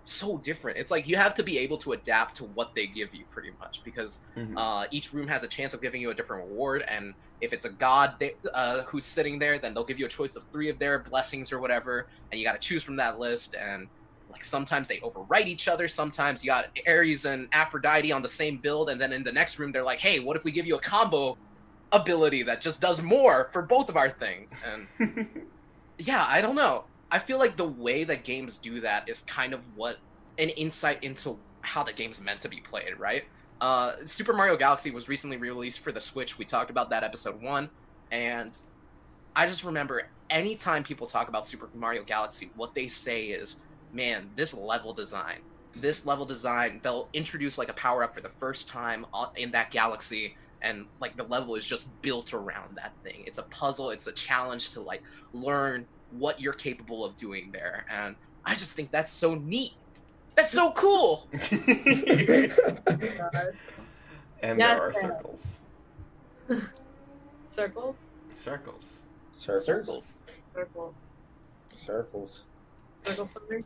so different. It's like you have to be able to adapt to what they give you pretty much because Mhm. uh, each room has a chance of giving you a different reward and if it's a god they- uh, who's sitting there then they'll give you a choice of three of their blessings or whatever and you got to choose from that list and like sometimes they overwrite each other sometimes you got ares and aphrodite on the same build and then in the next room they're like hey what if we give you a combo ability that just does more for both of our things and yeah, I don't know. I feel like the way that games do that is kind of what an insight into how the game's meant to be played, right? Uh, Super Mario Galaxy was recently released for the Switch. We talked about that episode one, and I just remember anytime people talk about Super Mario Galaxy, what they say is, "Man, this level design, this level design, they'll introduce like a power up for the first time in that galaxy." And like the level is just built around that thing. It's a puzzle. It's a challenge to like learn what you're capable of doing there. And I just think that's so neat. That's so cool. And Yes, there are circles Circles, circles Circles. Circles. circles, Circles. circle stories.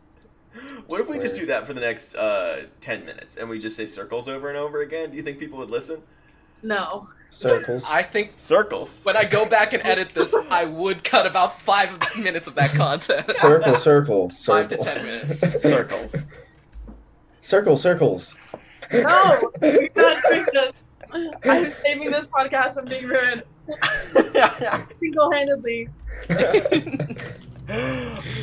what if we just do that for the next uh, 10 minutes and we just say circles over and over again do you think people would listen No, Circles. I think circles when I go back and edit this, I would cut about five minutes of that content. Circle, circle, Five to ten minutes. circles Circle, circles. no, we can't do this. I'm saving this podcast from being ruined single-handedly.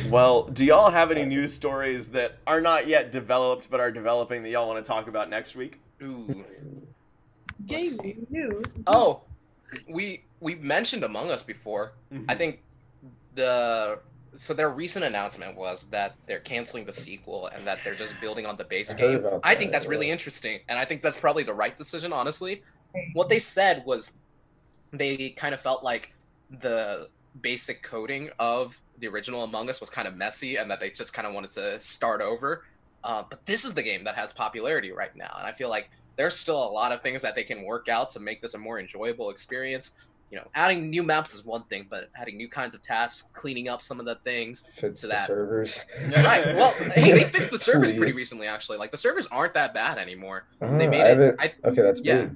well, do y'all have any news stories that are not yet developed but are developing that y'all want to talk about next week? Ooh. Game see. news. Oh, we we mentioned Among Us before. Mm-hmm. I think the so their recent announcement was that they're canceling the sequel and that they're just building on the base I game. about I think that, that's really interesting, and I think that's probably the right decision, honestly. What they said was they kind of felt like the basic coding of the original Among Us was kind of messy, and that they just kind of wanted to start over. Uh, but this is the game that has popularity right now, and I feel like there's still a lot of things that they can work out to make this a more enjoyable experience. You know, adding new maps is one thing, but adding new kinds of tasks, cleaning up some of the things. Fits To the that. servers. Right. Well, hey, they fixed the servers Please. pretty recently, actually. Like the servers aren't that bad anymore. Ah, They made I it. I, Okay, that's Yeah.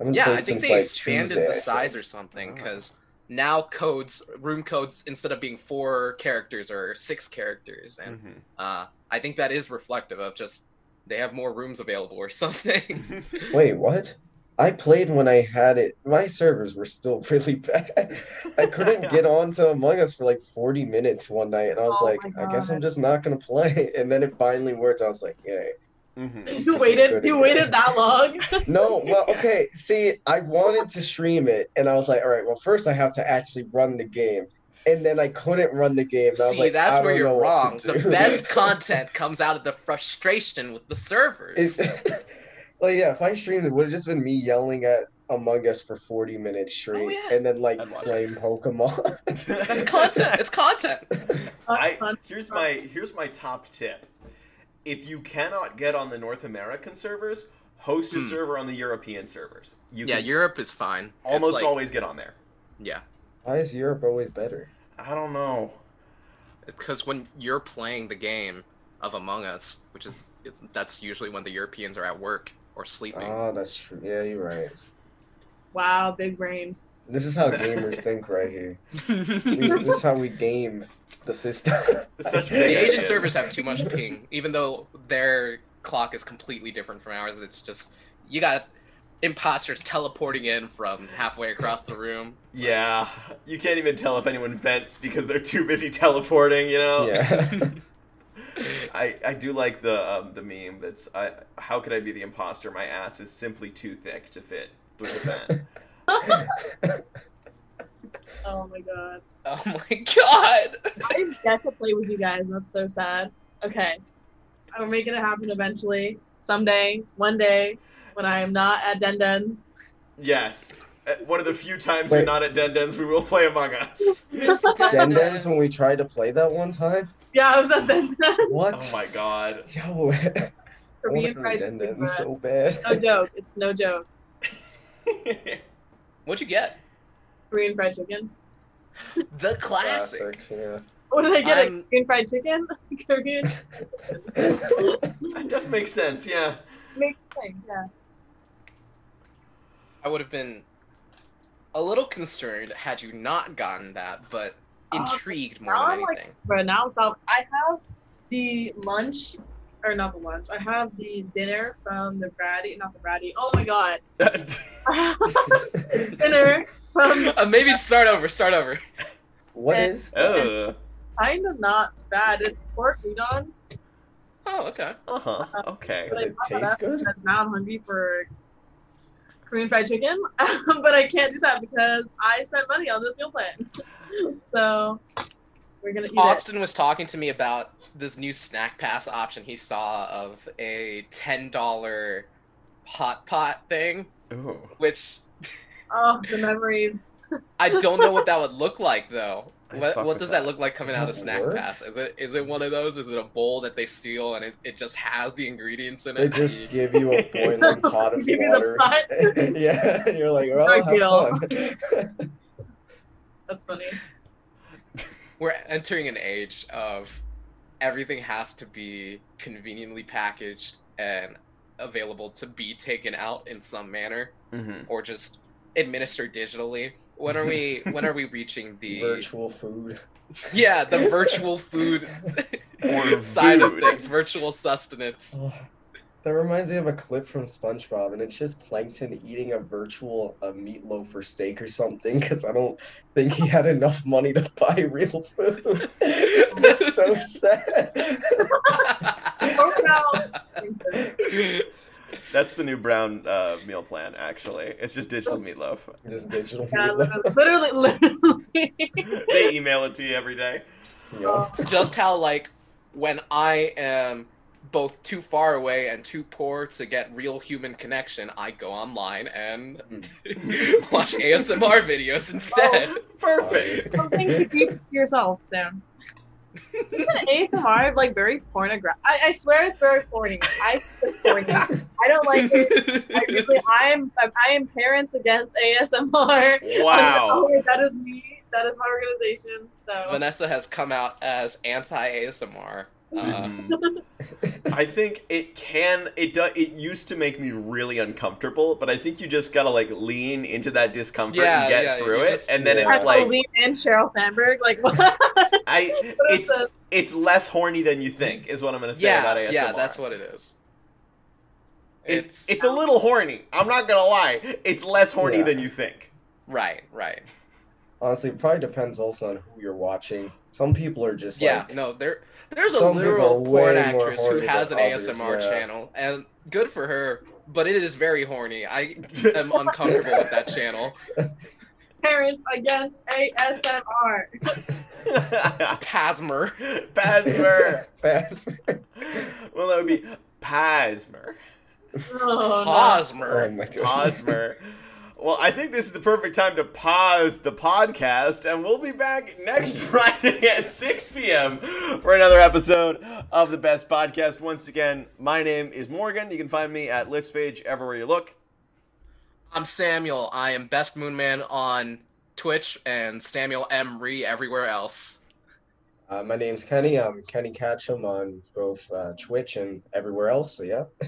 good. Yeah, I think since, they like, expanded Tuesday, the size or something Ah. because now codes, room codes, instead of being four characters or six characters, and Mhm. uh, I think that is reflective of just they have more rooms available or something. Wait, what? I played when I had it. My servers were still really bad. I couldn't get on to Among Us for like 40 minutes one night, and I was Oh like, I guess I'm just not gonna play. And then it finally worked. I was like, yay. Mhm. You is waited. You again. waited that long. No, well, okay. See, I wanted to stream it, and I was like, all right, well, first I have to actually run the game. And then I couldn't run the game. And I was See, like, that's I where you're wrong. The best content comes out of the frustration with the servers. Is like yeah, if I streamed it, would have just been me yelling at Among Us for 40 minutes straight, Oh, yeah. and then like I'd watch playing Pokemon. That's content. It's content. I here's my here's my top tip. If you cannot get on the North American servers, host a Hmm. server on the European servers. You Yeah, can Europe is fine. Almost like- always get on there. Yeah, Why is Europe always better? I don't know. because when you're playing the game of Among Us, which is that's usually when the Europeans are at work or sleeping. Ah, that's true. Yeah, you're right. Wow, big brain. This is how gamers think right here. We, this is how we game the system. The Asian servers have too much ping, even though their clock is completely different from ours. It's just you got imposters teleporting in from halfway across the room. Yeah, you can't even tell if anyone vents because they're too busy teleporting. You know. yeah. I, I do like the um, the meme that's I how could I be the imposter? My ass is simply too thick to fit through the vent. Oh my god. Oh my god! I get to play with you guys. That's so sad. Okay. I'm making it happen eventually. Someday, one day, when I am not at Den Den's. yes, Uh, one of the few times we're not at Denden's, we will play Among Us. Den Dens when we tried to play that one time. Yeah, I was at Den Den. What? Oh my god. Yo, I For want me to and go to fried Den chicken Dens so bad. No joke. It's no joke. What'd you get? Korean fried chicken. The classic. yeah. What did I get? I'm- Korean fried chicken? Korean that does make sense, yeah. makes sense. Yeah. I would have been a little concerned had you not gotten that, but Oh, intrigued more than I'm like- anything. But now, so I have the lunch, or not the lunch. I have the dinner from the Braddy, not the Braddy. Oh my god. dinner from Uh, maybe start over. Start over. What And- is? Ugh. kind of not bad. It's pork udon. Oh, okay. Uh-huh. Okay. Does it taste good? Because now I'm hungry for Korean fried chicken, um, but I can't do that because I spent money on this meal plan. so we're gonna eat Austin was talking to me about this new Snackpass option he saw of a ten dollar hot pot thing, Ooh. which. Oh, the memories. I don't know what that would look like though. I What, what does that that. look like coming Does out of Snack work? Pass? Is it is it one of those? Is it a bowl that they seal and it, it just has the ingredients in it? They just give you a boiling pot of Give you the water. pot. yeah, you're like, well, have deal. fun. That's funny. We're entering an age of everything has to be conveniently packaged and available to be taken out in some manner Mm-hmm. or just administered digitally. When are we when are we reaching the Virtual food. yeah the virtual food Or side of things, virtual sustenance? Oh, That reminds me of a clip from SpongeBob, and it's just Plankton eating a virtual uh, meatloaf or steak or something because I don't think he had enough money to buy real food. it's so sad. Oh, no. That's the new brown uh, meal plan. Actually, it's just digital meatloaf. Just digital Yeah, meatloaf. literally, literally. They email it to you every day. Yeah. It's just how like when I am both too far away and too poor to get real human connection, I go online and watch ASMR videos instead. Perfect. Something to keep yourself, Sam. Isn't ASMR like very pornographic? I, I swear it's very porny. I porny. I don't like it. I really, I am I am parents against ASMR. Wow. That is me. That is my organization. So Vanessa has come out as anti ASMR. Uh, Mhm. I think it can. It does. It used to make me really uncomfortable, but I think you just gotta like lean into that discomfort Yeah, and get yeah, through it, just- and then Yeah. I it's like lean in Sheryl Sandberg. Like what? I. What is It's this? it's less horny than you think, is what I'm gonna say yeah, about ASMR. yeah, that's what it is. It's it's a little horny. I'm not gonna lie. It's less horny Yeah. than you think. right, right. Honestly, it probably depends also on who you're watching. Some people are just Yeah, like, no, there there's a literal porn actress who has an others, ASMR yeah. channel, and good for her. But it is very horny. I am uncomfortable with that channel. Parents against ASMR. Pasmer. Pasmer. fast. well, that would be Pasmer. Oh, no. Hosmer. Oh my god. Posmer. Well, I think this is the perfect time to pause the podcast, and we'll be back next Friday at 6 p.m. for another episode of the Best Podcast. Once again, my name is Morgan. You can find me at Listpage everywhere you look. I'm Samuel. I am Best Moonman on Twitch and Samuel M. Ree everywhere else. Uh, my name's Kenny. I'm Kenny Catchum on both uh, Twitch and everywhere else. So yeah.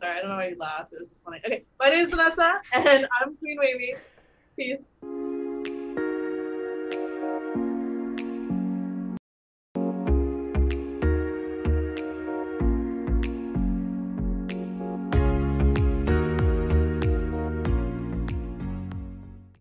Sorry, I don't know why you laughed. It was just funny. Okay, my name is Vanessa, and I'm Queen Wavy. Peace.